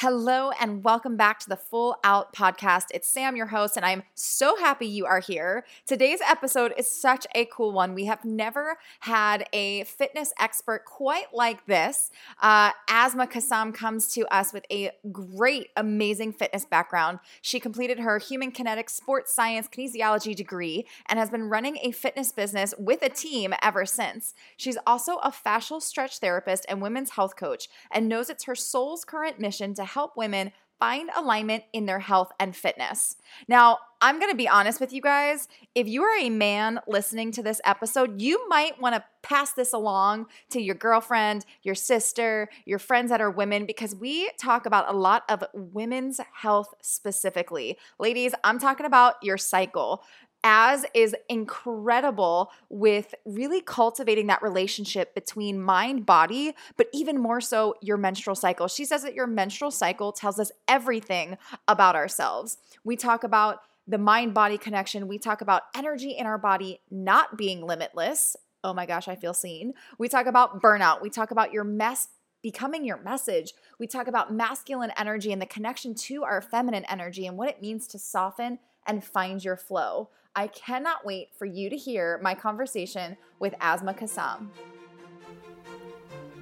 Hello and welcome back to the Full Out Podcast. It's Sam, your host, and I'm so happy you are here. Today's episode is such a cool one. We have never had a fitness expert quite like this. Uh, Asma Kassam comes to us with a great, amazing fitness background. She completed her human kinetics sports science kinesiology degree and has been running a fitness business with a team ever since. She's also a fascial stretch therapist and women's health coach and knows it's her soul's current mission to help women find alignment in their health and fitness. Now, I'm going to be honest with you guys. If you are a man listening to this episode, you might want to pass this along to your girlfriend, your sister, your friends that are women, because we talk about a lot of women's health specifically. Ladies, I'm talking about your cycle. Az is incredible with really cultivating that relationship between mind, body, but even more so your menstrual cycle. She says that your menstrual cycle tells us everything about ourselves. We talk about the mind body connection, we talk about energy in our body not being limitless. Oh my gosh, I feel seen. We talk about burnout, we talk about your mess becoming your message. We talk about masculine energy and the connection to our feminine energy and what it means to soften and find your flow. I cannot wait for you to hear my conversation with Asma Kassam.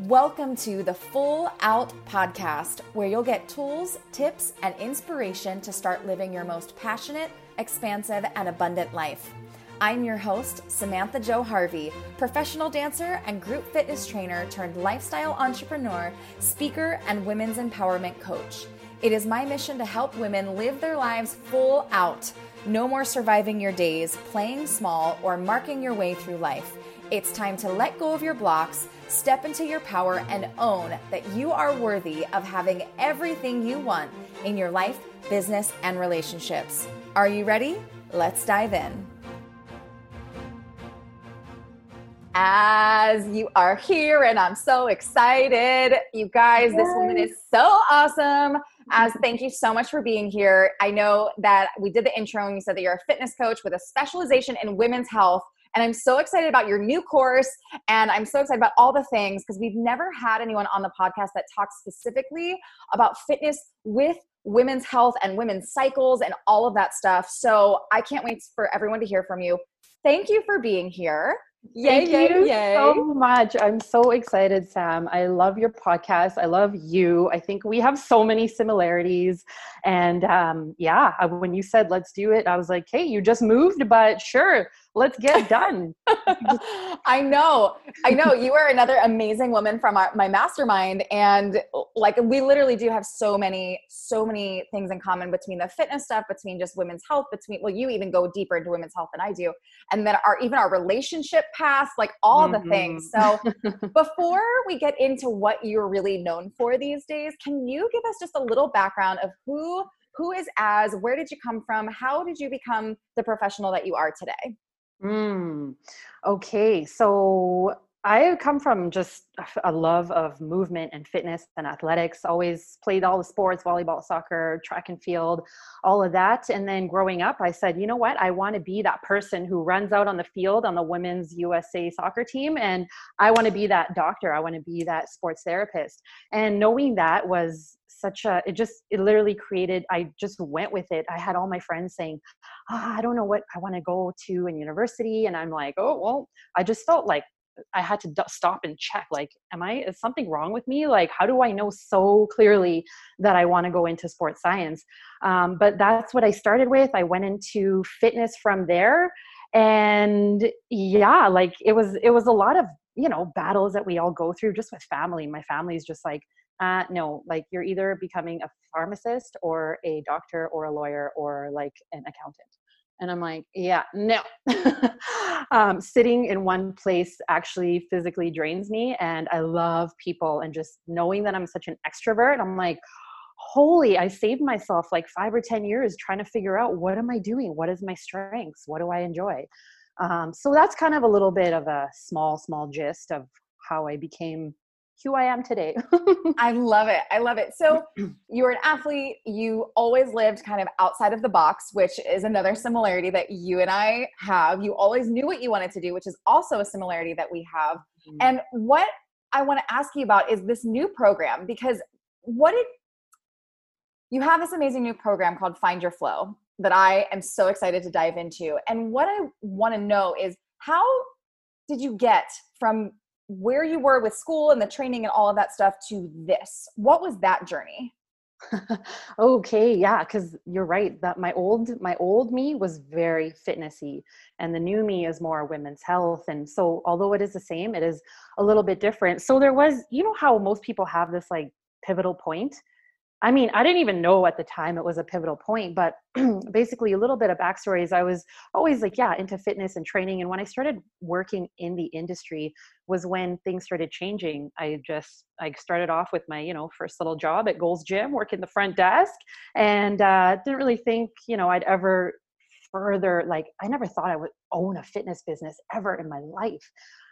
Welcome to the Full Out Podcast, where you'll get tools, tips, and inspiration to start living your most passionate, expansive, and abundant life. I'm your host, Samantha Jo Harvey, professional dancer and group fitness trainer turned lifestyle entrepreneur, speaker, and women's empowerment coach. It is my mission to help women live their lives full out. No more surviving your days, playing small, or marking your way through life. It's time to let go of your blocks, step into your power, and own that you are worthy of having everything you want in your life, business, and relationships. Are you ready? Let's dive in. Az you are here, and I'm so excited. You guys, this woman is so awesome. Az thank you so much for being here. I know that we did the intro and you said that you're a fitness coach with a specialization in women's health. And I'm so excited about your new course. And I'm so excited about all the things because we've never had anyone on the podcast that talks specifically about fitness with women's health and women's cycles and all of that stuff. So I can't wait for everyone to hear from you. Thank you for being here. Yay, Thank you yay. so much. I'm so excited, Sam. I love your podcast. I love you. I think we have so many similarities. And um, yeah, when you said let's do it, I was like, hey, you just moved, but sure, let's get done. I know. I know. You are another amazing woman from our, my mastermind. And like, we literally do have so many, so many things in common between the fitness stuff, between just women's health, between, well, you even go deeper into women's health than I do. And then our, even our relationship past, like all mm-hmm. the things. So before we get into what you're really known for these days, can you give us just a little background of who who is Az where did you come from how did you become the professional that you are today Mm, okay, so I come from just a love of movement and fitness and athletics. Always played all the sports volleyball, soccer, track and field, all of that. And then growing up, I said, you know what? I want to be that person who runs out on the field on the women's USA soccer team. And I want to be that doctor. I want to be that sports therapist. And knowing that was such a it just it literally created i just went with it. I had all my friends saying oh, i don't know what i want to go to in university and i'm like oh well i just felt like i had to stop and check like am i is something wrong with me? Like how do i know so clearly that i want to go into sports science? Um, but that's what i started with. I went into fitness from there and yeah like it was it was a lot of you know battles that we all go through just with family. My family's just like uh, no, like you're either becoming a pharmacist or a doctor or a lawyer or like an accountant. And I'm like, yeah, no. um, sitting in one place actually physically drains me. And I love people. And just knowing that I'm such an extrovert, I'm like, holy, I saved myself like five or 10 years trying to figure out what am I doing? What is my strengths? What do I enjoy? Um, so that's kind of a little bit of a small, small gist of how I became who I am today. I love it. I love it. So you were an athlete. You always lived kind of outside of the box, which is another similarity that you and I have. You always knew what you wanted to do, which is also a similarity that we have. Mm-hmm. And what I want to ask you about is this new program because what did you have this amazing new program called Find Your Flow that I am so excited to dive into. And what I want to know is how did you get from where you were with school and the training and all of that stuff to this? What was that journey? okay yeah because you're right that my old my old me was very fitnessy and the new me is more women's health and so although it is the same it is a little bit different so there was you know how most people have this like pivotal point I mean, I didn't even know at the time it was a pivotal point, but basically, a little bit of backstory is I was always like, yeah, into fitness and training. And when I started working in the industry, was when things started changing. I just, I started off with my, you know, first little job at Gold's Gym, working the front desk, and uh, didn't really think, you know, I'd ever further, like, I never thought I would own a fitness business ever in my life.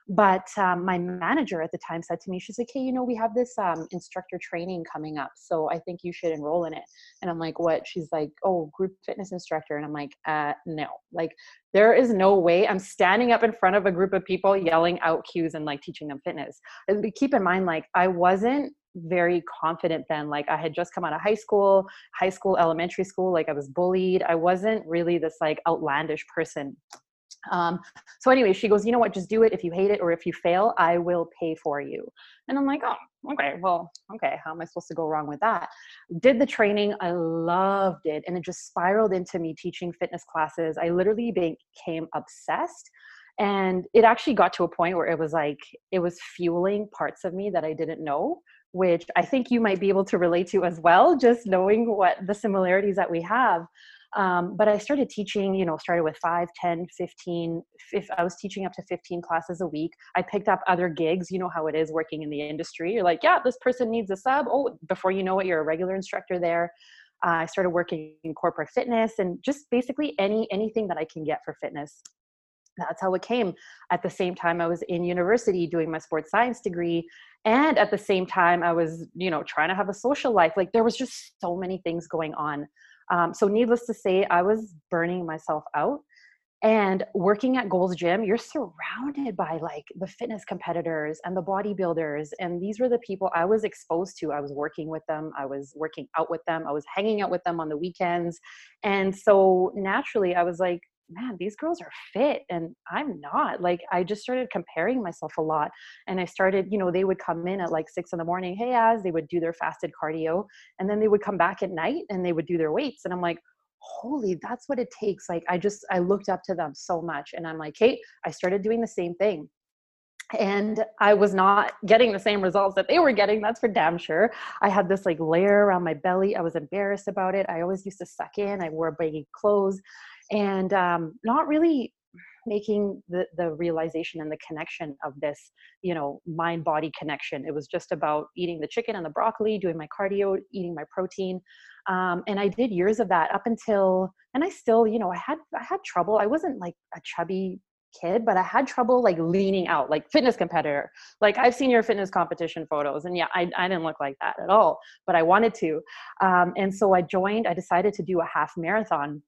But um, my manager at the time said to me, she's like, hey, you know, we have this um, instructor training coming up. So I think you should enroll in it. And I'm like, what? She's like, oh, group fitness instructor. And I'm like, uh, no, like there is no way I'm standing up in front of a group of people yelling out cues and like teaching them fitness. And keep in mind, like I wasn't very confident then like i had just come out of high school high school elementary school like i was bullied i wasn't really this like outlandish person um, so anyway, she goes, you know what, just do it. If you hate it or if you fail, I will pay for you. And I'm like, oh, okay, well, okay, how am I supposed to go wrong with that? Did the training, I loved it. And it just spiraled into me teaching fitness classes. I literally became obsessed. And it actually got to a point where it was like, it was fueling parts of me that I didn't know, which I think you might be able to relate to as well, just knowing what the similarities that we have. Um, but I started teaching, you know, started with 5, 10, 15. If I was teaching up to 15 classes a week. I picked up other gigs. You know how it is working in the industry. You're like, yeah, this person needs a sub. Oh, before you know it, you're a regular instructor there. Uh, I started working in corporate fitness and just basically any anything that I can get for fitness. That's how it came. At the same time, I was in university doing my sports science degree, and at the same time, I was, you know, trying to have a social life. Like there was just so many things going on. Um, so, needless to say, I was burning myself out. And working at Gold's Gym, you're surrounded by like the fitness competitors and the bodybuilders. And these were the people I was exposed to. I was working with them, I was working out with them, I was hanging out with them on the weekends. And so naturally, I was like, man, these girls are fit and I'm not. Like, I just started comparing myself a lot. And I started, you know, they would come in at like six in the morning, hey, as they would do their fasted cardio. And then they would come back at night and they would do their weights. And I'm like, holy, that's what it takes. Like, I just, I looked up to them so much. And I'm like, hey, I started doing the same thing. And I was not getting the same results that they were getting. That's for damn sure. I had this like layer around my belly. I was embarrassed about it. I always used to suck in. I wore baggy clothes and um, not really making the the realization and the connection of this you know mind body connection. It was just about eating the chicken and the broccoli doing my cardio eating my protein um, and i did years of that up until and i still you know i had i had trouble. I wasn't like a chubby kid but i had trouble like leaning out like fitness competitor. Like i've seen your fitness competition photos and yeah i, I didn't look like that at all but i wanted to um, and so i joined i decided to do a half marathon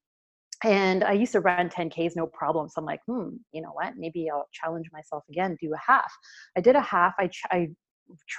and I used to run 10Ks no problem. So I'm like, hmm, you know what? Maybe I'll challenge myself again, do a half. I did a half. I, I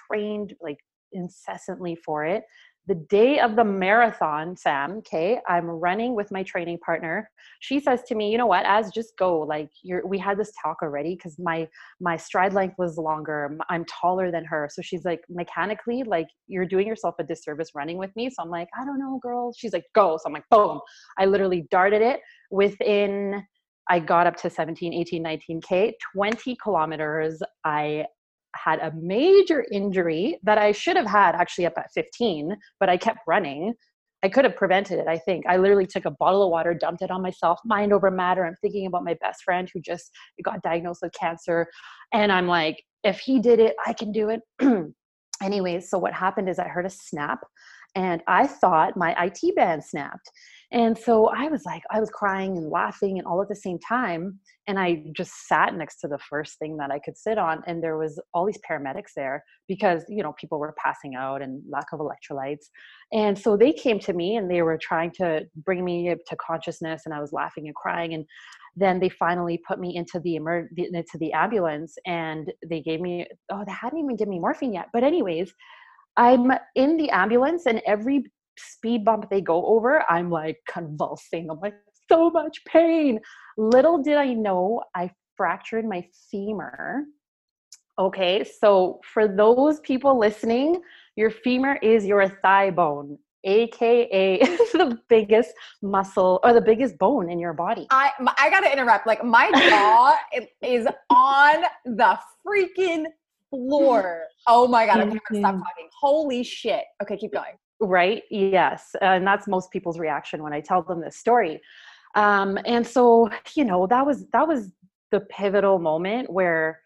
trained like incessantly for it the day of the marathon, Sam, okay, I'm running with my training partner. She says to me, you know what, Az just go. Like you're we had this talk already because my my stride length was longer. I'm taller than her. So she's like, mechanically, like you're doing yourself a disservice running with me. So I'm like, I don't know, girl. She's like, go. So I'm like, boom. I literally darted it within I got up to 17, 18, 19K, 20 kilometers. I had a major injury that I should have had actually up at 15, but I kept running. I could have prevented it, I think. I literally took a bottle of water, dumped it on myself, mind over matter. I'm thinking about my best friend who just got diagnosed with cancer. And I'm like, if he did it, I can do it. Anyways, so what happened is I heard a snap and I thought my IT band snapped. And so I was like, I was crying and laughing and all at the same time. And I just sat next to the first thing that I could sit on. And there was all these paramedics there because, you know, people were passing out and lack of electrolytes. And so they came to me and they were trying to bring me to consciousness. And I was laughing and crying. And then they finally put me into the emer- into the ambulance and they gave me, oh, they hadn't even given me morphine yet. But anyways, I'm in the ambulance and every speed bump they go over, I'm like convulsing. I'm like, so much pain. Little did I know I fractured my femur. Okay, so for those people listening, your femur is your thigh bone, aka the biggest muscle or the biggest bone in your body. I I got to interrupt. Like my jaw is on the freaking floor. Oh my god, I can't stop talking. Holy shit. Okay, keep going. Right? Yes. And that's most people's reaction when I tell them this story. Um and so, you know, that was that was the pivotal moment where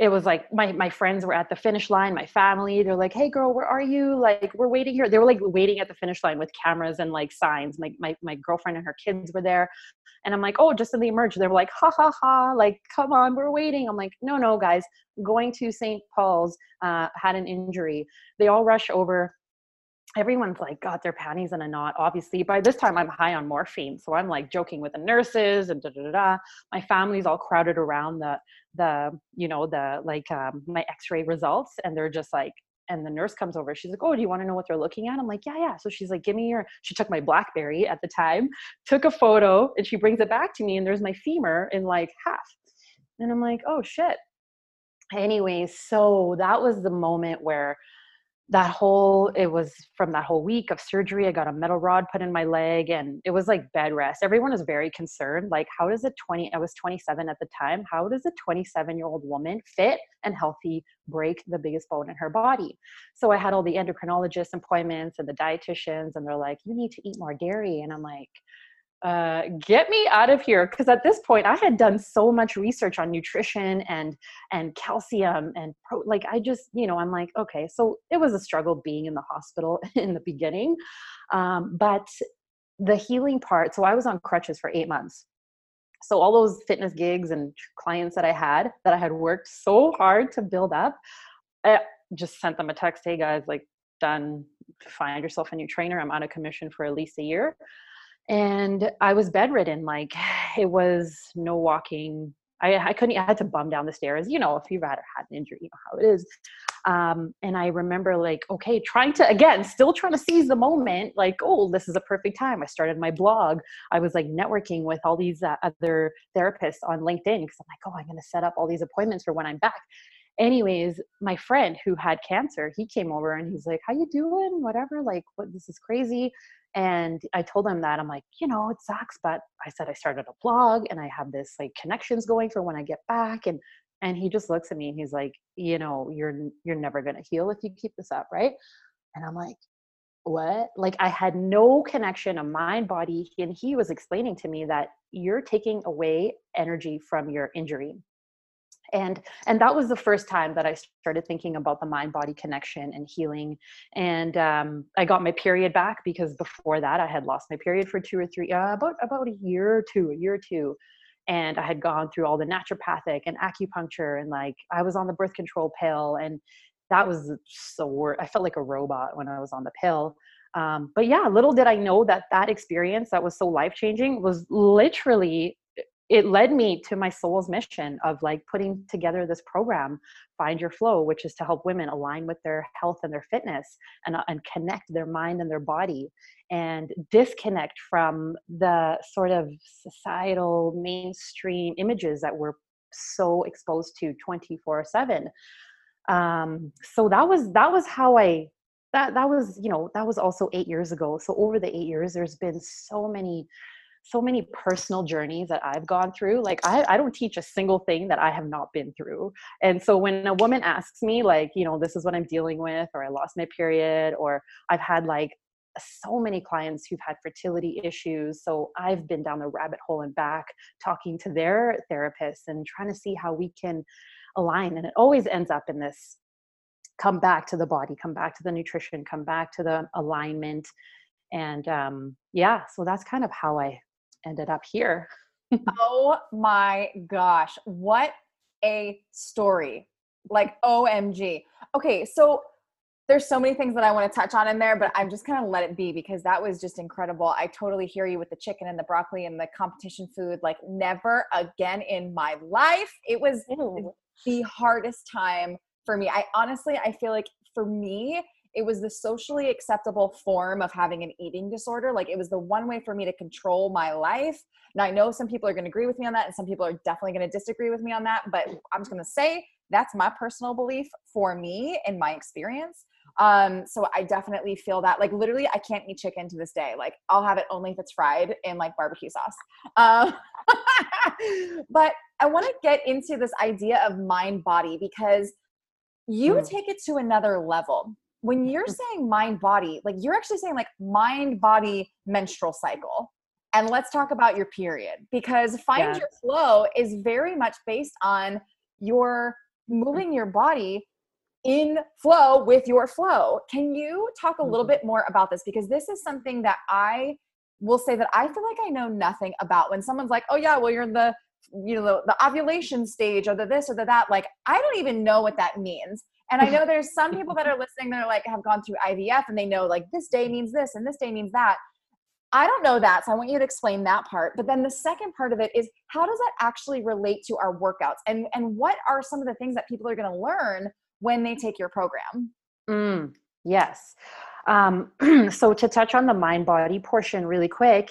it was like my my friends were at the finish line my family they're like hey girl where are you like we're waiting here they were like waiting at the finish line with cameras and like signs my my, my girlfriend and her kids were there and i'm like oh just in the emerge they were like ha ha ha like come on we're waiting i'm like no no guys going to st paul's uh, had an injury they all rush over everyone's like got their panties in a knot. Obviously by this time i'm high on morphine so i'm like joking with the nurses and da da da, da. my family's all crowded around the the you know the like um, my x-ray results and they're just like and the nurse comes over she's like oh do you want to know what they're looking at? I'm like yeah yeah. So she's like give me your she took my blackberry at the time took a photo and she brings it back to me and there's my femur in like half. And i'm like oh shit. Anyways so that was the moment where that whole it was from that whole week of surgery i got a metal rod put in my leg and it was like bed rest. Everyone was very concerned like how does a 20 i was 27 at the time how does a 27 year old woman fit and healthy break the biggest bone in her body? So i had all the endocrinologist appointments and the dietitians and they're like you need to eat more dairy and i'm like uh, get me out of here because at this point i had done so much research on nutrition and and calcium and pro- like i just you know i'm like okay so it was a struggle being in the hospital in the beginning um, but the healing part so i was on crutches for eight months. So all those fitness gigs and clients that i had that i had worked so hard to build up i just sent them a text hey guys like done find yourself a new trainer i'm out of commission for at least a year and I was bedridden. Like it was no walking. I, I couldn't. I had to bum down the stairs. You know, if you've had had an injury, you know how it is. Um, and I remember like, okay, trying to again, still trying to seize the moment. Like, oh, this is a perfect time. I started my blog. I was like networking with all these uh, other therapists on LinkedIn because I'm like, oh, I'm going to set up all these appointments for when I'm back anyways my friend who had cancer he came over and he's like how you doing whatever like what this is crazy and i told him that i'm like you know it sucks but i said i started a blog and i have this like connections going for when i get back and and he just looks at me and he's like you know you're you're never going to heal if you keep this up right? And i'm like what? Like i had no connection of mind body and he was explaining to me that you're taking away energy from your injury and and that was the first time that i started thinking about the mind body connection and healing. And um, i got my period back because before that i had lost my period for two or three uh, about about a year or two a year or two. And i had gone through all the naturopathic and acupuncture and like i was on the birth control pill and that was so i felt like a robot when i was on the pill. Um, but yeah little did i know that that experience that was so life changing was literally it led me to my soul's mission of like putting together this program find your flow which is to help women align with their health and their fitness and, uh, and connect their mind and their body and disconnect from the sort of societal mainstream images that we're so exposed to 24 7 um, so that was that was how i that that was you know that was also eight years ago. So over the eight years there's been so many so many personal journeys that I've gone through. Like I, I don't teach a single thing that I have not been through. And so when a woman asks me, like, you know, this is what I'm dealing with, or I lost my period, or I've had like so many clients who've had fertility issues. So I've been down the rabbit hole and back talking to their therapists and trying to see how we can align. And it always ends up in this come back to the body, come back to the nutrition, come back to the alignment. And um, yeah, so that's kind of how I ended up here. oh my gosh, what a story! Like OMG. Okay, so there's so many things that I want to touch on in there, but I'm just gonna let it be because that was just incredible. I totally hear you with the chicken and the broccoli and the competition food. Like never again in my life. It was Ew. the hardest time for me. I honestly I feel like for me it was the socially acceptable form of having an eating disorder. Like it was the one way for me to control my life. Now I know some people are going to agree with me on that and some people are definitely going to disagree with me on that, but I'm just going to say that's my personal belief for me in my experience. Um, so I definitely feel that like literally I can't eat chicken to this day. Like I'll have it only if it's fried in like barbecue sauce. Um, but I want to get into this idea of mind body because you mm. take it to another level. When you're mm. saying mind body, like you're actually saying like mind body menstrual cycle. And let's talk about your period because find your flow is very much based on your moving your body in flow with your flow. Can you talk a little mm-hmm. bit more about this? Because this is something that I will say that I feel like I know nothing about. When someone's like, oh, yeah, well, you're in the you know the, the ovulation stage or the this or the that like i don't even know what that means and i know there's some people that are listening that are like have gone through ivf and they know like this day means this and this day means that. I don't know that so i want you to explain that part. But then the second part of it is how does that actually relate to our workouts? And and what are some of the things that people are going to learn when they take your program? Mm, yes. Um, so to touch on the mind body portion really quick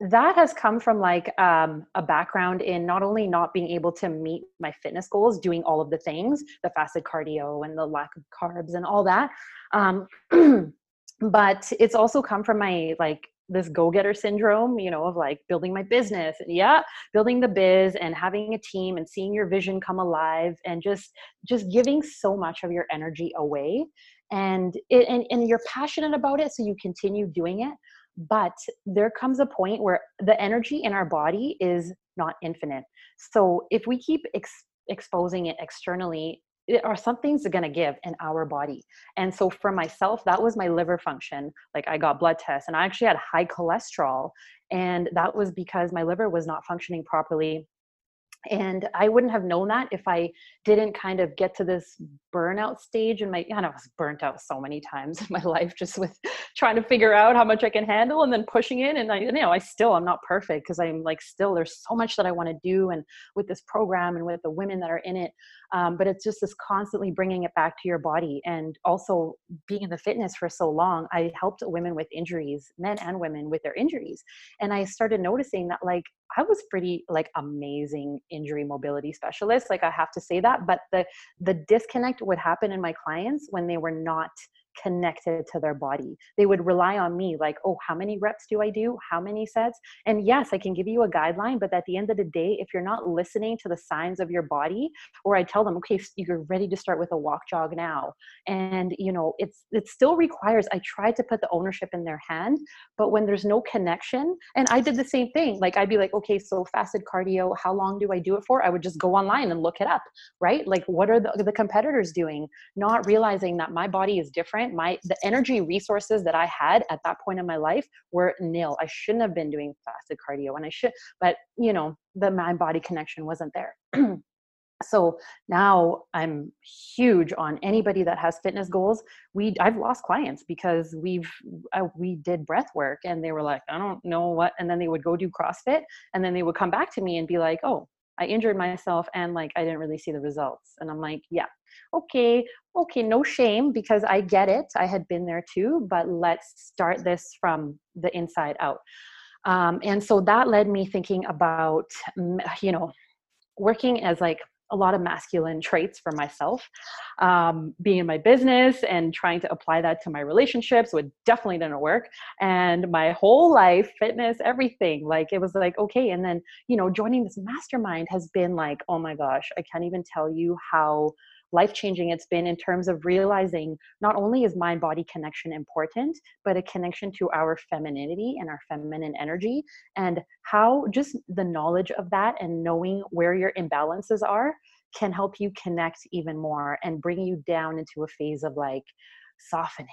that has come from like um, a background in not only not being able to meet my fitness goals doing all of the things the fasted cardio and the lack of carbs and all that um, but it's also come from my like this go-getter syndrome you know of like building my business and yeah building the biz and having a team and seeing your vision come alive and just just giving so much of your energy away and it, and, and you're passionate about it so you continue doing it but there comes a point where the energy in our body is not infinite. So if we keep ex- exposing it externally it, or something's going to give in our body. And so for myself that was my liver function. Like i got blood tests and i actually had high cholesterol and that was because my liver was not functioning properly and i wouldn't have known that if i didn't kind of get to this burnout stage and my and i was burnt out so many times in my life just with trying to figure out how much i can handle and then pushing in and i you know i still i'm not perfect because i'm like still there's so much that i want to do and with this program and with the women that are in it um, but it's just this constantly bringing it back to your body and also being in the fitness for so long i helped women with injuries men and women with their injuries and i started noticing that like i was pretty like amazing injury mobility specialist like i have to say that but the the disconnect would happen in my clients when they were not connected to their body. They would rely on me, like, oh, how many reps do I do? How many sets? And yes, I can give you a guideline, but at the end of the day, if you're not listening to the signs of your body, or I tell them, okay, you're ready to start with a walk jog now. And you know, it's it still requires, I try to put the ownership in their hand, but when there's no connection, and I did the same thing. Like I'd be like, okay, so fasted cardio, how long do I do it for? I would just go online and look it up, right? Like what are the, the competitors doing? Not realizing that my body is different my the energy resources that i had at that point in my life were nil. I shouldn't have been doing fasted cardio and i should but you know the mind body connection wasn't there. So now i'm huge on anybody that has fitness goals. We i've lost clients because we've uh, we did breath work and they were like i don't know what and then they would go do crossfit and then they would come back to me and be like oh i injured myself and like i didn't really see the results and i'm like yeah okay, okay, no shame because I get it. I had been there too, but let's start this from the inside out. Um, and so that led me thinking about, you know, working as like a lot of masculine traits for myself. Um, being in my business and trying to apply that to my relationships would definitely didn't work. And my whole life, fitness, everything, like it was like, okay. And then, you know, joining this mastermind has been like, oh my gosh, I can't even tell you how life changing it's been in terms of realizing not only is mind body connection important, but a connection to our femininity and our feminine energy, and how just the knowledge of that and knowing where your imbalances are can help you connect even more and bring you down into a phase of like softening.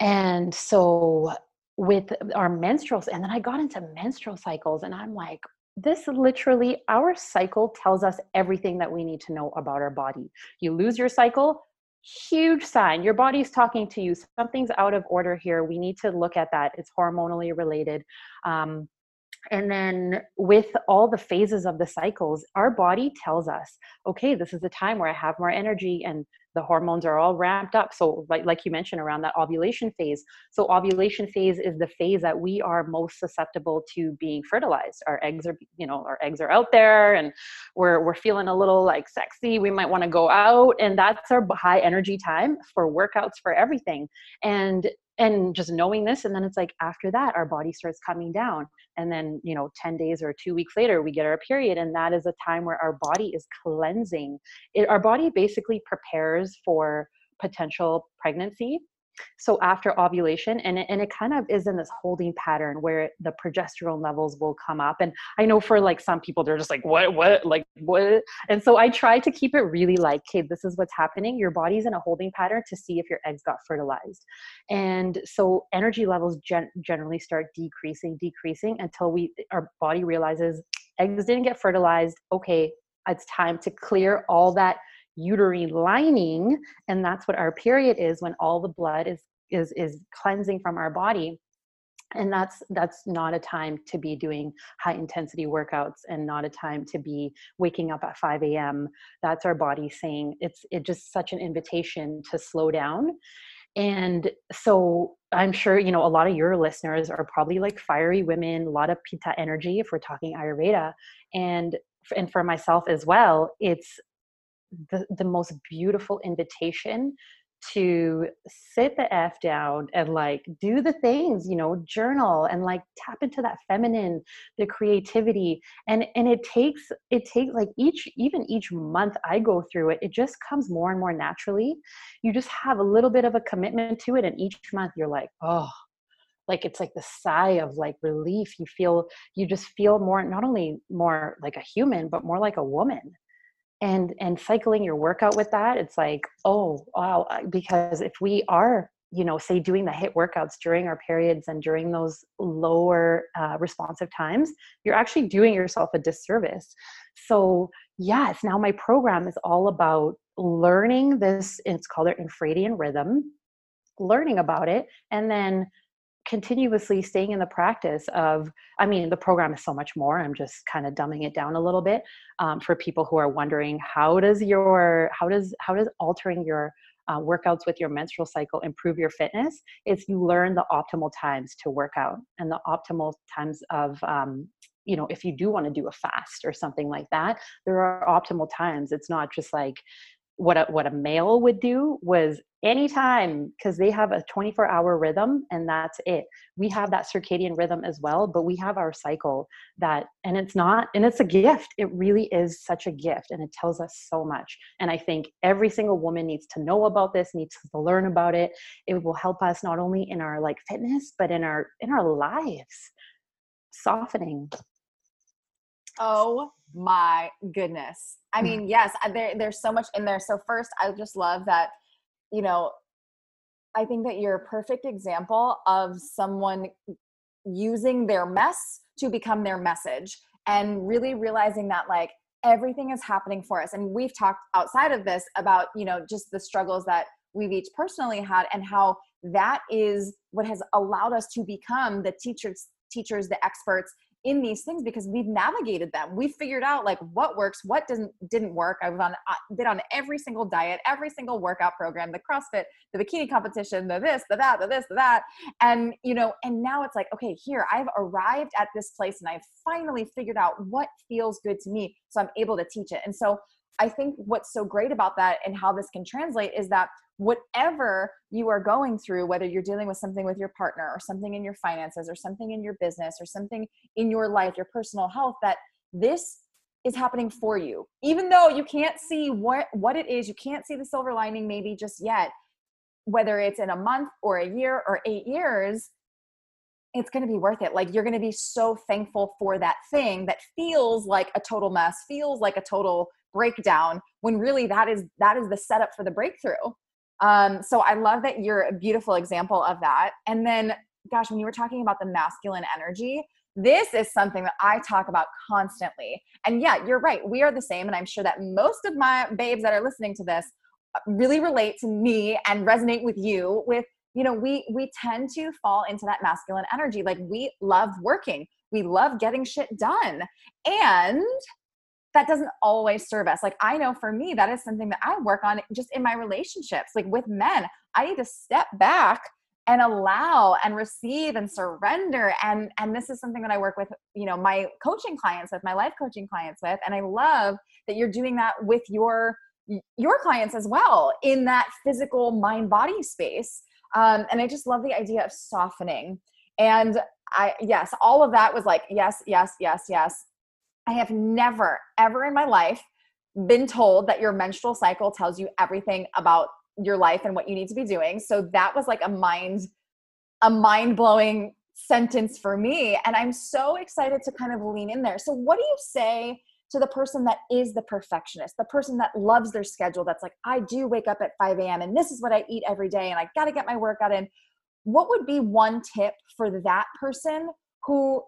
And so with our menstruals, and then I got into menstrual cycles, and I'm like, this literally our cycle tells us everything that we need to know about our body. You lose your cycle huge sign. Your body's talking to you. Something's out of order here. We need to look at that. It's hormonally related. Um, and then with all the phases of the cycles our body tells us okay this is the time where i have more energy and the hormones are all ramped up. So like, like you mentioned around that ovulation phase so ovulation phase is the phase that we are most susceptible to being fertilized. Our eggs are you know our eggs are out there and we're we're feeling a little like sexy. We might want to go out and that's our high energy time for workouts for everything. And and just knowing this and then it's like after that our body starts coming down and then you know 10 days or 2 weeks later we get our period and that is a time where our body is cleansing. It, our body basically prepares for potential pregnancy so after ovulation and it, and it kind of is in this holding pattern where the progesterone levels will come up. And i know for like some people they're just like what what like what? And so i try to keep it really like okay this is what's happening. Your body's in a holding pattern to see if your eggs got fertilized. And so energy levels gen- generally start decreasing decreasing until we our body realizes eggs didn't get fertilized. Okay it's time to clear all that uterine lining and that's what our period is when all the blood is is is cleansing from our body. And that's that's not a time to be doing high intensity workouts and not a time to be waking up at 5 a.m that's our body saying it's it just such an invitation to slow down. And so i'm sure you know a lot of your listeners are probably like fiery women a lot of pitta energy if we're talking ayurveda. And and for myself as well it's the, the most beautiful invitation to sit the f down and like do the things you know journal and like tap into that feminine the creativity. And and it takes it takes like each even each month i go through it it just comes more and more naturally. You just have a little bit of a commitment to it and each month you're like oh like it's like the sigh of like relief. You feel you just feel more not only more like a human but more like a woman and and cycling your workout with that it's like oh wow because if we are you know say doing the HIIT workouts during our periods and during those lower uh, responsive times you're actually doing yourself a disservice. So yes now my program is all about learning this it's called an infradian rhythm learning about it and then continuously staying in the practice of i mean the program is so much more. I'm just kind of dumbing it down a little bit um, for people who are wondering how does your how does how does altering your uh, workouts with your menstrual cycle improve your fitness? Is you learn the optimal times to work out and the optimal times of um, you know if you do want to do a fast or something like that there are optimal times. It's not just like what a, what a male would do was anytime because they have a 24 hour rhythm and that's it we have that circadian rhythm as well but we have our cycle that and it's not and it's a gift it really is such a gift and it tells us so much and i think every single woman needs to know about this needs to learn about it it will help us not only in our like fitness but in our in our lives softening Oh my goodness. I mm. mean, yes, there, there's so much in there. So, first, I just love that, you know, I think that you're a perfect example of someone using their mess to become their message and really realizing that, like, everything is happening for us. And we've talked outside of this about, you know, just the struggles that we've each personally had and how that is what has allowed us to become the teachers teachers the experts in these things because we've navigated them. We've figured out like what works, what doesn't didn't work. I was on I did on every single diet, every single workout program, the CrossFit, the bikini competition, the this, the that, the this, the that. And you know, and now it's like, okay, here I've arrived at this place and I've finally figured out what feels good to me. So I'm able to teach it. And so I think what's so great about that and how this can translate is that whatever you are going through, whether you're dealing with something with your partner or something in your finances or something in your business or something in your life, your personal health, that this is happening for you. Even though you can't see what, what it is, you can't see the silver lining maybe just yet, whether it's in a month or a year or eight years, it's going to be worth it. Like you're going to be so thankful for that thing that feels like a total mess, feels like a total breakdown when really that is that is the setup for the breakthrough um, so I love that you're a beautiful example of that. And then, gosh, when you were talking about the masculine energy, this is something that I talk about constantly. And yeah, you're right. We are the same. And I'm sure that most of my babes that are listening to this uh, really relate to me and resonate with you with you know we we tend to fall into that masculine energy like we love working we love getting shit done and that doesn't always serve us. Like I know for me, that is something that I work on just in my relationships. Like with men, I need to step back and allow and receive and surrender. And and this is something that i work with you know my coaching clients with my life coaching clients with. And i love that you're doing that with your your clients as well in that physical mind body space. Um, and i just love the idea of softening. And i yes all of that was like yes yes yes yes i have never ever in my life been told that your menstrual cycle tells you everything about your life and what you need to be doing. So that was like a mind a mind-blowing sentence for me and I'm so excited to kind of lean in there. So what do you say to the person that is the perfectionist, the person that loves their schedule that's like I do wake up at 5 a.m. and this is what I eat every day and I got to get my workout in. What would be one tip for that person who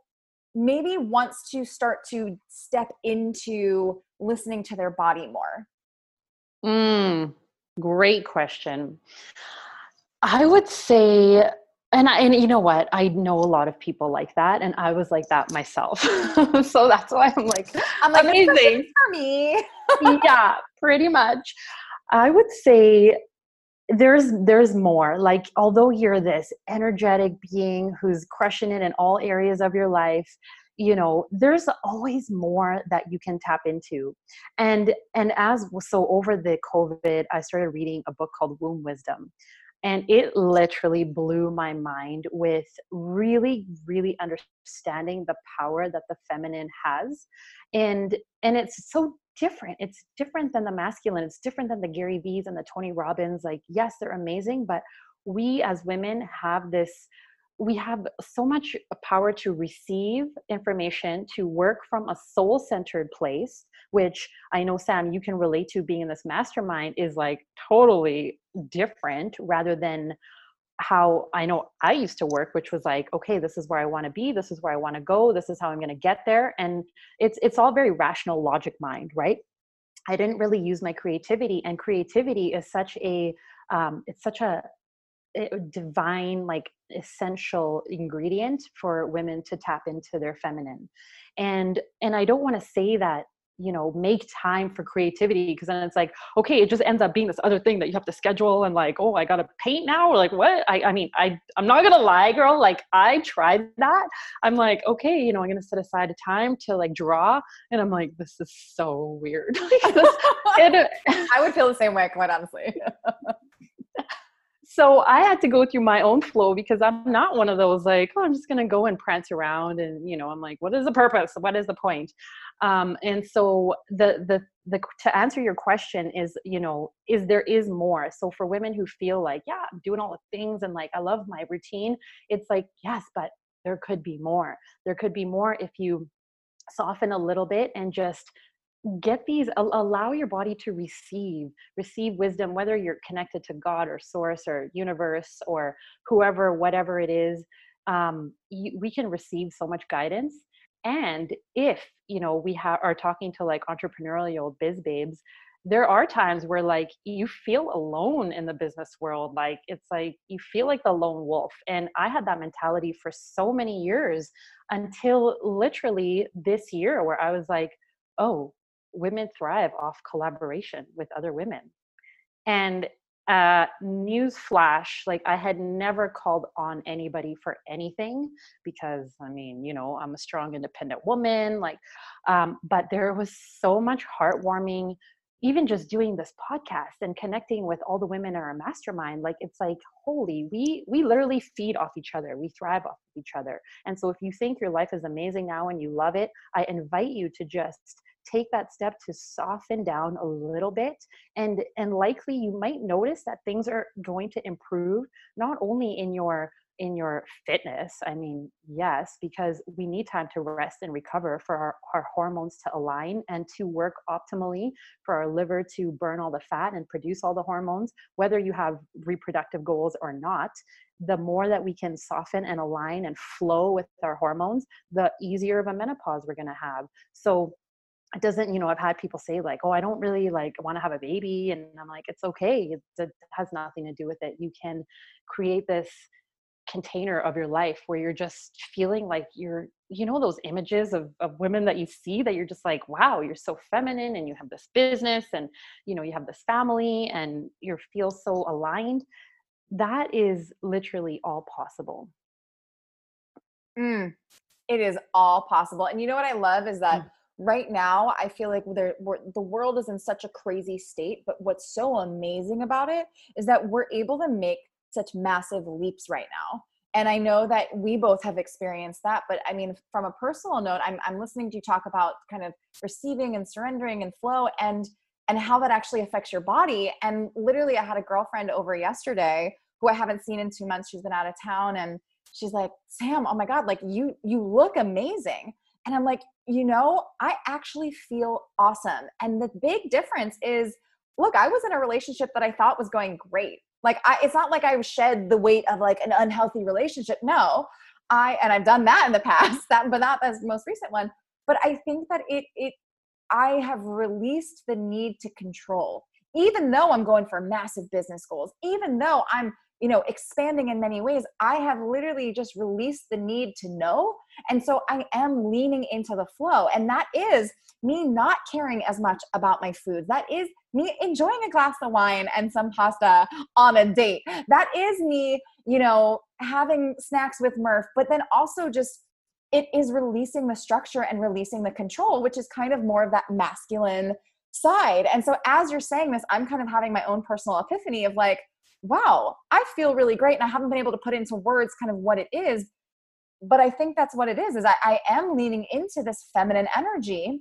maybe wants to start to step into listening to their body more? Mm, Great question. I would say, and I, and you know what? I know a lot of people like that, and I was like that myself. so that's why I'm like, I'm like amazing for me. yeah, pretty much. I would say there's there's more. Like although you're this energetic being who's crushing it in all areas of your life you know there's always more that you can tap into. And and as so over the covid i started reading a book called womb wisdom. And it literally blew my mind with really really understanding the power that the feminine has. And and it's so different it's different than the masculine it's different than the gary v's and the tony robbins like yes they're amazing but we as women have this we have so much power to receive information, to work from a soul centered place, which I know, Sam, you can relate to being in this mastermind is like totally different rather than how I know I used to work, which was like, okay, this is where I want to be, this is where I want to go, this is how I'm going to get there, and it's it's all very rational logic mind, right? I didn't really use my creativity, and creativity is such a um, it's such a divine like essential ingredient for women to tap into their feminine and and i don't want to say that you know make time for creativity because then it's like okay it just ends up being this other thing that you have to schedule and like oh i gotta paint now or like what? I, I mean i i'm not gonna lie girl like i tried that. I'm like okay you know i'm gonna set aside a time to like draw and i'm like this is so weird. I would feel the same way quite honestly so I had to go through my own flow because I'm not one of those like, oh, I'm just gonna go and prance around and you know, I'm like, what is the purpose? What is the point? Um, and so the the the to answer your question is, you know, is there is more. So for women who feel like, yeah, I'm doing all the things and like I love my routine, it's like, yes, but there could be more. There could be more if you soften a little bit and just get these allow your body to receive receive wisdom whether you're connected to god or source or universe or whoever whatever it is um, you, we can receive so much guidance. And if you know we ha- are talking to like entrepreneurial biz babes there are times where like you feel alone in the business world like it's like you feel like the lone wolf. And i had that mentality for so many years until literally this year where i was like oh women thrive off collaboration with other women. And uh, news flash, like I had never called on anybody for anything because I mean, you know, I'm a strong, independent woman. Like, um, but there was so much heartwarming even just doing this podcast and connecting with all the women in our mastermind like it's like holy we we literally feed off each other we thrive off each other and so if you think your life is amazing now and you love it i invite you to just take that step to soften down a little bit and and likely you might notice that things are going to improve not only in your in your fitness i mean yes because we need time to rest and recover for our, our hormones to align and to work optimally for our liver to burn all the fat and produce all the hormones whether you have reproductive goals or not. The more that we can soften and align and flow with our hormones the easier of a menopause we're going to have. So it doesn't you know i've had people say like oh i don't really like want to have a baby and i'm like it's okay it, it has nothing to do with it you can create this container of your life where you're just feeling like you're you know those images of, of women that you see that you're just like wow you're so feminine and you have this business and you know you have this family and you feel so aligned that is literally all possible mm, it is all possible and you know what i love is that mm. Right now i feel like the world is in such a crazy state but what's so amazing about it is that we're able to make such massive leaps right now. And i know that we both have experienced that but i mean from a personal note i'm, I'm listening to you talk about kind of receiving and surrendering and flow and and how that actually affects your body. And literally i had a girlfriend over yesterday who i haven't seen in two months. She's been out of town and she's like sam oh my god like you you look amazing and i'm like you know i actually feel awesome and the big difference is look i was in a relationship that i thought was going great like I, it's not like I shed the weight of like an unhealthy relationship. No, I and I've done that in the past. That, but not the most recent one. But I think that it it I have released the need to control, even though I'm going for massive business goals, even though I'm you know expanding in many ways i have literally just released the need to know. And so i am leaning into the flow. And that is me not caring as much about my food. That is me enjoying a glass of wine and some pasta on a date. That is me you know having snacks with murph but then also just it is releasing the structure and releasing the control which is kind of more of that masculine side. And so as you're saying this i'm kind of having my own personal epiphany of like wow, I feel really great. And I haven't been able to put into words kind of what it is. But I think that's what it is, is I, I am leaning into this feminine energy,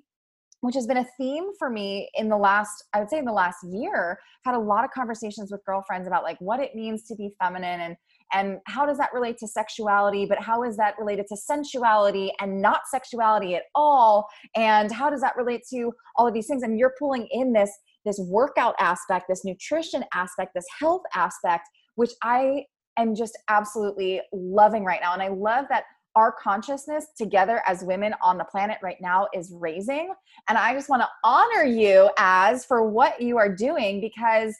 which has been a theme for me in the last, I would say in the last year, I've had a lot of conversations with girlfriends about like what it means to be feminine and and how does that relate to sexuality but how is that related to sensuality and not sexuality at all and how does that relate to all of these things and you're pulling in this this workout aspect, this nutrition aspect, this health aspect, which I am just absolutely loving right now. And I love that our consciousness together as women on the planet right now is raising. And I just want to honor you Az for what you are doing because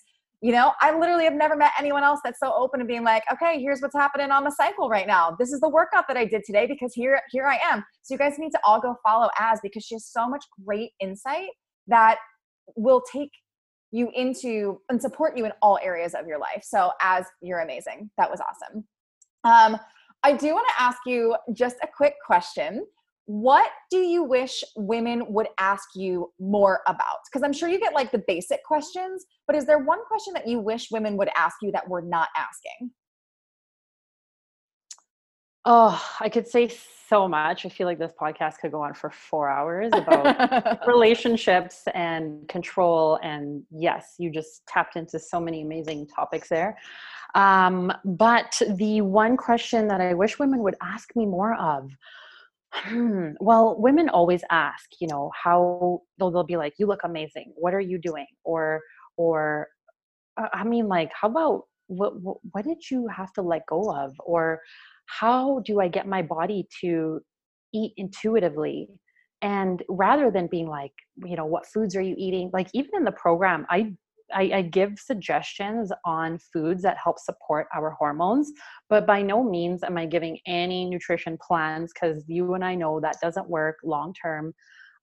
you know i literally have never met anyone else that's so open to being like okay here's what's happening on the cycle right now this is the workout that i did today because here here i am so you guys need to all go follow as because she has so much great insight that will take you into and support you in all areas of your life. So, Az you're amazing, that was awesome. Um, I do want to ask you just a quick question. What do you wish women would ask you more about? Because I'm sure you get like the basic questions, but is there one question that you wish women would ask you that we're not asking? Oh, I could say so much. I feel like this podcast could go on for four hours about relationships and control. And yes, you just tapped into so many amazing topics there. Um, but the one question that I wish women would ask me more of, hmm, well, women always ask, you know, how they'll, they'll be like, you look amazing. What are you doing? Or, or, uh, I mean, like, how about what, what, what did you have to let go of? Or, how do I get my body to eat intuitively? And rather than being like, you know, what foods are you eating? Like even in the program, I I, I, give suggestions on foods that help support our hormones, but by no means am I giving any nutrition plans because you and I know that doesn't work long term.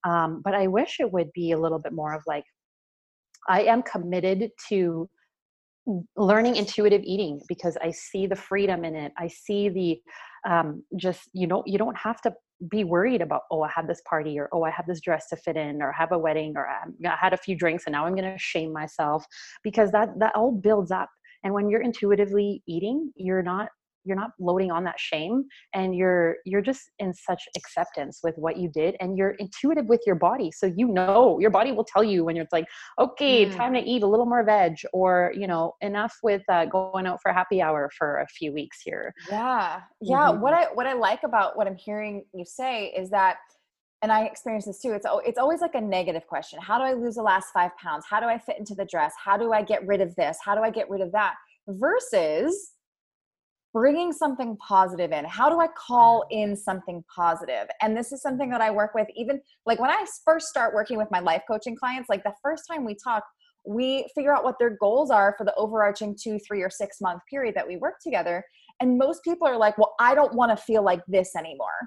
Um, but I wish it would be a little bit more of like, I am committed to learning intuitive eating because I see the freedom in it. I see the um, just you know you don't have to be worried about oh I have this party or oh I have this dress to fit in or have a wedding or I had a few drinks and now I'm going to shame myself because that that all builds up. And when you're intuitively eating, you're not you're not loading on that shame and you're you're just in such acceptance with what you did and you're intuitive with your body so you know your body will tell you when you're like okay mm. time to eat a little more veg or you know enough with uh, going out for happy hour for a few weeks here yeah yeah mm-hmm. what i what i like about what i'm hearing you say is that and I experience this too. It's it's always like a negative question. How do I lose the last five pounds? How do I fit into the dress? How do I get rid of this? How do I get rid of that? Versus bringing something positive in. How do i call in something positive? And this is something that i work with even like when i first start working with my life coaching clients like the first time we talk we figure out what their goals are for the overarching two three or six month period that we work together. And most people are like, well, I don't want to feel like this anymore.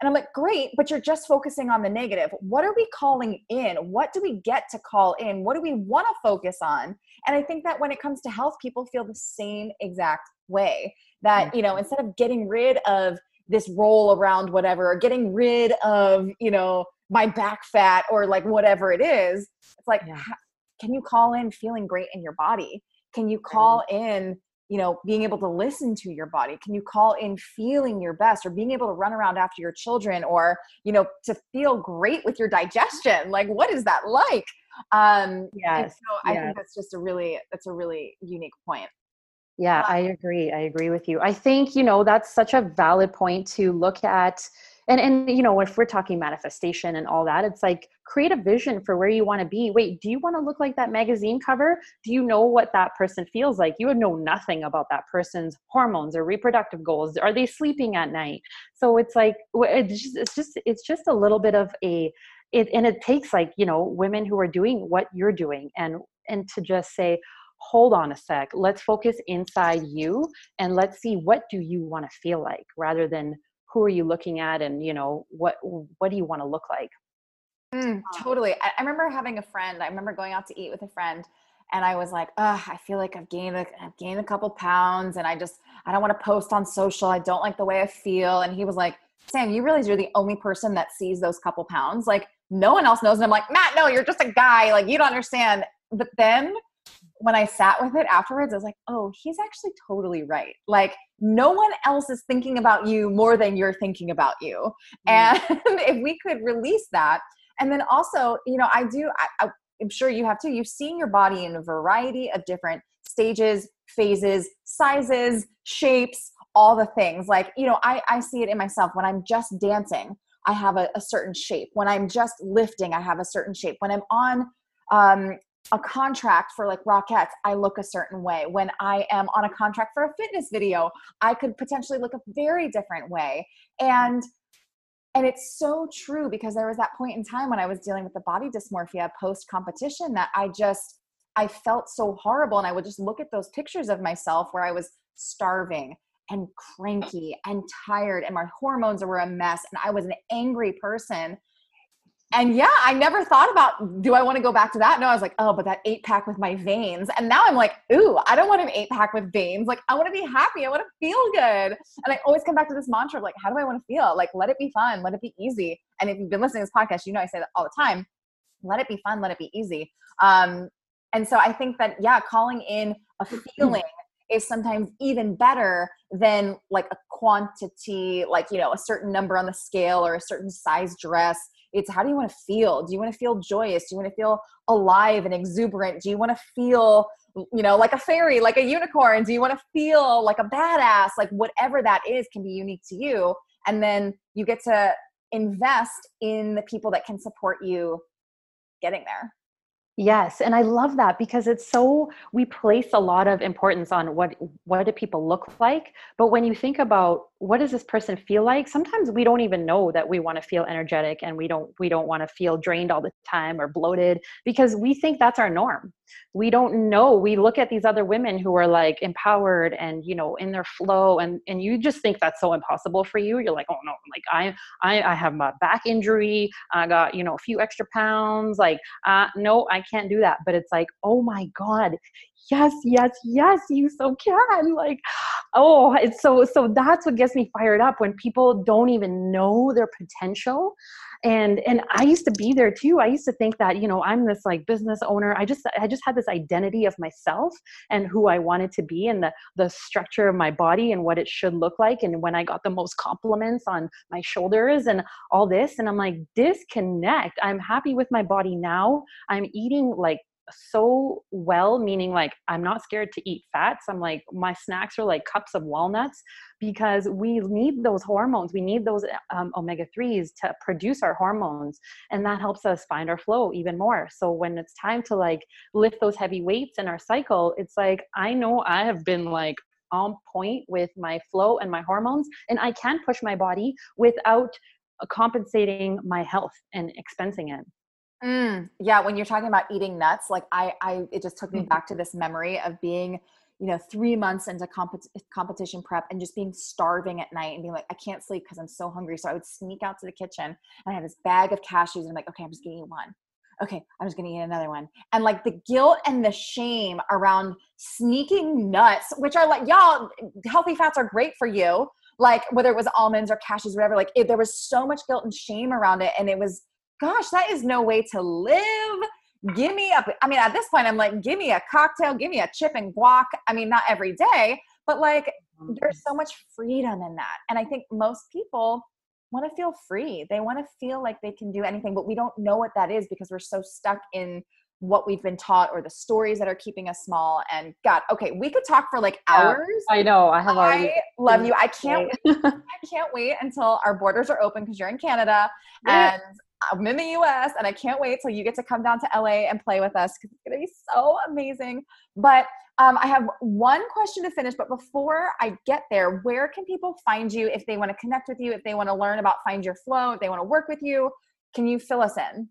And I'm like, great, but you're just focusing on the negative. What are we calling in? What do we get to call in? What do we want to focus on? And I think that when it comes to health, people feel the same exact way that, mm. you know, instead of getting rid of this roll around whatever, or getting rid of, you know, my back fat or like whatever it is, it's like, yeah. can you call in feeling great in your body? Can you call in you know being able to listen to your body? Can you call in feeling your best or being able to run around after your children or you know to feel great with your digestion? Like what is that like? Um yes so i yes. think that's just a really that's a really unique point. Yeah i agree i agree with you. I think you know that's such a valid point to look at and and you know if we're talking manifestation and all that it's like create a vision for where you want to be. Wait do you want to look like that magazine cover? Do you know what that person feels like? You would know nothing about that person's hormones or reproductive goals. Are they sleeping at night? So it's like it's just it's just, it's just a little bit of a it and it takes like you know women who are doing what you're doing and and to just say hold on a sec. Let's focus inside you and let's see what do you want to feel like rather than who are you looking at and you know what what do you want to look like? Mm, um, totally I, I, remember having a friend i remember going out to eat with a friend and i was like Ugh, i feel like i've gained a, i've gained a couple pounds and i just i don't want to post on social i don't like the way i feel and he was like sam you realize you're the only person that sees those couple pounds like no one else knows and i'm like matt no you're just a guy like you don't understand. But then when I sat with it afterwards, I was like, oh, he's actually totally right. Like, no one else is thinking about you more than you're thinking about you. Mm. And if we could release that, and then also, you know, I do, I, I'm sure you have too, you've seen your body in a variety of different stages, phases, sizes, shapes, all the things. Like, you know, I, I see it in myself when I'm just dancing. I have a, a certain shape. When I'm just lifting, I have a certain shape. When I'm on um, a contract for like Rockettes, I look a certain way. When I am on a contract for a fitness video, I could potentially look a very different way. And and it's so true because there was that point in time when I was dealing with the body dysmorphia post competition that I just I felt so horrible and I would just look at those pictures of myself where I was starving and cranky and tired and my hormones were a mess and I was an angry person and yeah, I never thought about do I want to go back to that? No, I was like, oh, but that eight pack with my veins. And now I'm like, ooh, I don't want an eight pack with veins. Like, I want to be happy. I want to feel good. And I always come back to this mantra of like, how do I want to feel? Like, let it be fun, let it be easy. And if you've been listening to this podcast, you know I say that all the time. Let it be fun, let it be easy. Um, and so I think that yeah, calling in a feeling is sometimes even better than like a quantity, like you know, a certain number on the scale or a certain size dress it's how do you want to feel? Do you want to feel joyous? Do you want to feel alive and exuberant? Do you want to feel, you know, like a fairy, like a unicorn? Do you want to feel like a badass? Like whatever that is can be unique to you. And then you get to invest in the people that can support you getting there. Yes, and I love that because it's so we place a lot of importance on what what do people look like, but when you think about what does this person feel like, sometimes we don't even know that we want to feel energetic and we don't we don't want to feel drained all the time or bloated because we think that's our norm we don't know. We look at these other women who are like empowered and you know in their flow and and you just think that's so impossible for you. You're like oh no like i i, I have my back injury. I got you know a few extra pounds. Like uh no i can't do that. But it's like oh my god. Yes yes yes you so can. Like oh it's so so that's what gets me fired up when people don't even know their potential and and i used to be there too. I used to think that you know i'm this like business owner. I just i just had this identity of myself and who i wanted to be and the the structure of my body and what it should look like and when i got the most compliments on my shoulders and all this. And i'm like disconnect. I'm happy with my body now. I'm eating like so well meaning like i'm not scared to eat fats. I'm like my snacks are like cups of walnuts because we need those hormones. We need those um, omega-3s to produce our hormones and that helps us find our flow even more. So when it's time to like lift those heavy weights in our cycle it's like i know i have been like on point with my flow and my hormones and i can push my body without compensating my health and expensing it Mm, yeah, when you're talking about eating nuts, like I, I, it just took me mm-hmm. back to this memory of being, you know, three months into comp- competition prep and just being starving at night and being like, I can't sleep because I'm so hungry. So I would sneak out to the kitchen and I had this bag of cashews and I'm like, okay, I'm just gonna eat one. Okay, I'm just gonna eat another one. And like the guilt and the shame around sneaking nuts, which are like, y'all, healthy fats are great for you. Like whether it was almonds or cashews, whatever, like it, there was so much guilt and shame around it. And it was, gosh, that is no way to live. Give me a i mean at this point i'm like give me a cocktail give me a chip and guac. I mean not every day but like mm-hmm. there's so much freedom in that. And i think most people want to feel free. They want to feel like they can do anything but we don't know what that is because we're so stuck in what we've been taught or the stories that are keeping us small. And god okay we could talk for like hours. Yeah, i know. I have already I love you. I can't i can't wait until our borders are open because you're in canada. Yeah. and I'm in the US and I can't wait till you get to come down to LA and play with us because it's going to be so amazing. But um, I have one question to finish, but before I get there, where can people find you if they want to connect with you, if they want to learn about Find Your Flow, if they want to work with you? Can you fill us in?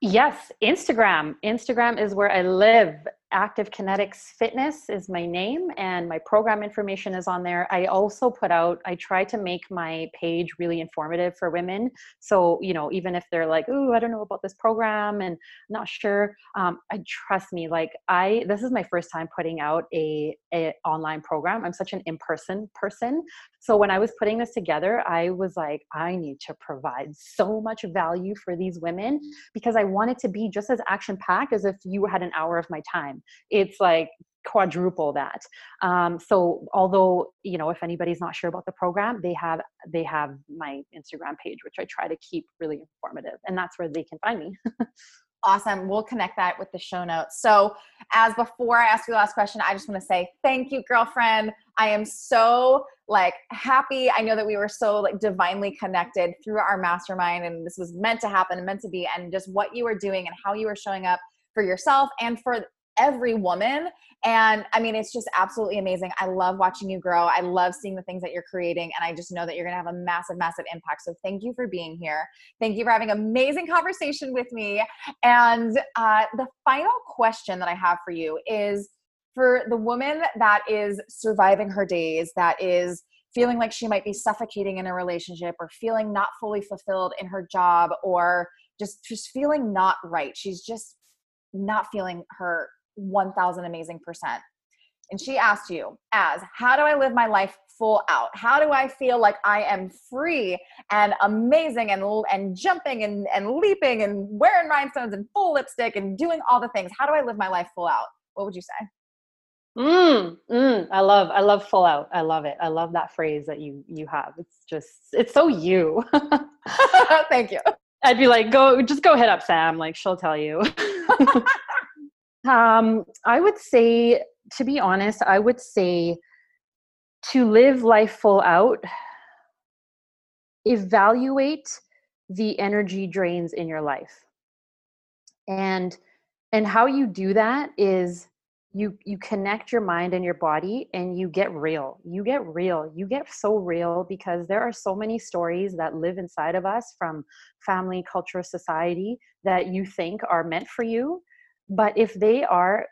Yes, Instagram. Instagram is where I live. Active Kinetics Fitness is my name, and my program information is on there. I also put out, I try to make my page really informative for women. So, you know, even if they're like, oh, I don't know about this program and not sure, um, I trust me, like, I, this is my first time putting out a, a online program. I'm such an in person person. So, when I was putting this together, I was like, I need to provide so much value for these women because I want it to be just as action packed as if you had an hour of my time it's like quadruple that. Um, so although you know if anybody's not sure about the program they have they have my instagram page which i try to keep really informative and that's where they can find me. Awesome. We'll connect that with the show notes. So as before i ask you the last question i just want to say thank you girlfriend. I am so like happy. I know that we were so like divinely connected through our mastermind and this was meant to happen and meant to be and just what you were doing and how you were showing up for yourself and for every woman. And I mean, it's just absolutely amazing. I love watching you grow. I love seeing the things that you're creating. And I just know that you're going to have a massive, massive impact. So thank you for being here. Thank you for having amazing conversation with me. And uh, the final question that I have for you is for the woman that is surviving her days, that is feeling like she might be suffocating in a relationship or feeling not fully fulfilled in her job or just just feeling not right. She's just not feeling her 1000 amazing percent. And she asked you, Az how do I live my life full out? How do I feel like I am free and amazing and and jumping and, and leaping and wearing rhinestones and full lipstick and doing all the things? How do I live my life full out? What would you say? Mm, mm, I love, I love full out. I love it. I love that phrase that you you have. It's just, it's so you. Thank you. I'd be like, go, just go hit up Sam. Like she'll tell you. Um, I would say, to be honest, I would say to live life full out, evaluate the energy drains in your life. And and how you do that is you you connect your mind and your body and you get real. You get real. You get so real because there are so many stories that live inside of us from family culture society that you think are meant for you but if they are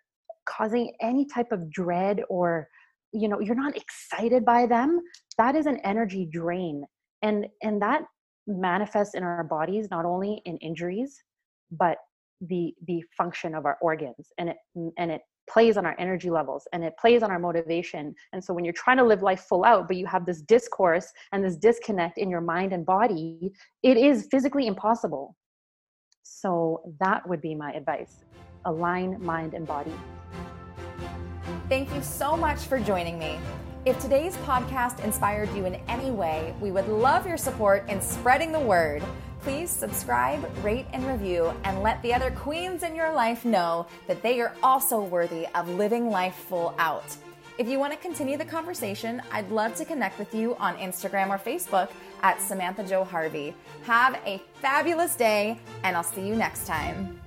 causing any type of dread or you know you're not excited by them that is an energy drain and and that manifests in our bodies not only in injuries but the the function of our organs and it and it plays on our energy levels and it plays on our motivation and so when you're trying to live life full out but you have this discourse and this disconnect in your mind and body it is physically impossible. So that would be my advice align mind and body. Thank you so much for joining me. If today's podcast inspired you in any way, we would love your support in spreading the word. Please subscribe, rate, and review, and let the other queens in your life know that they are also worthy of living life full out. If you want to continue the conversation, I'd love to connect with you on Instagram or Facebook at Samantha Jo Harvey. Have a fabulous day, and I'll see you next time.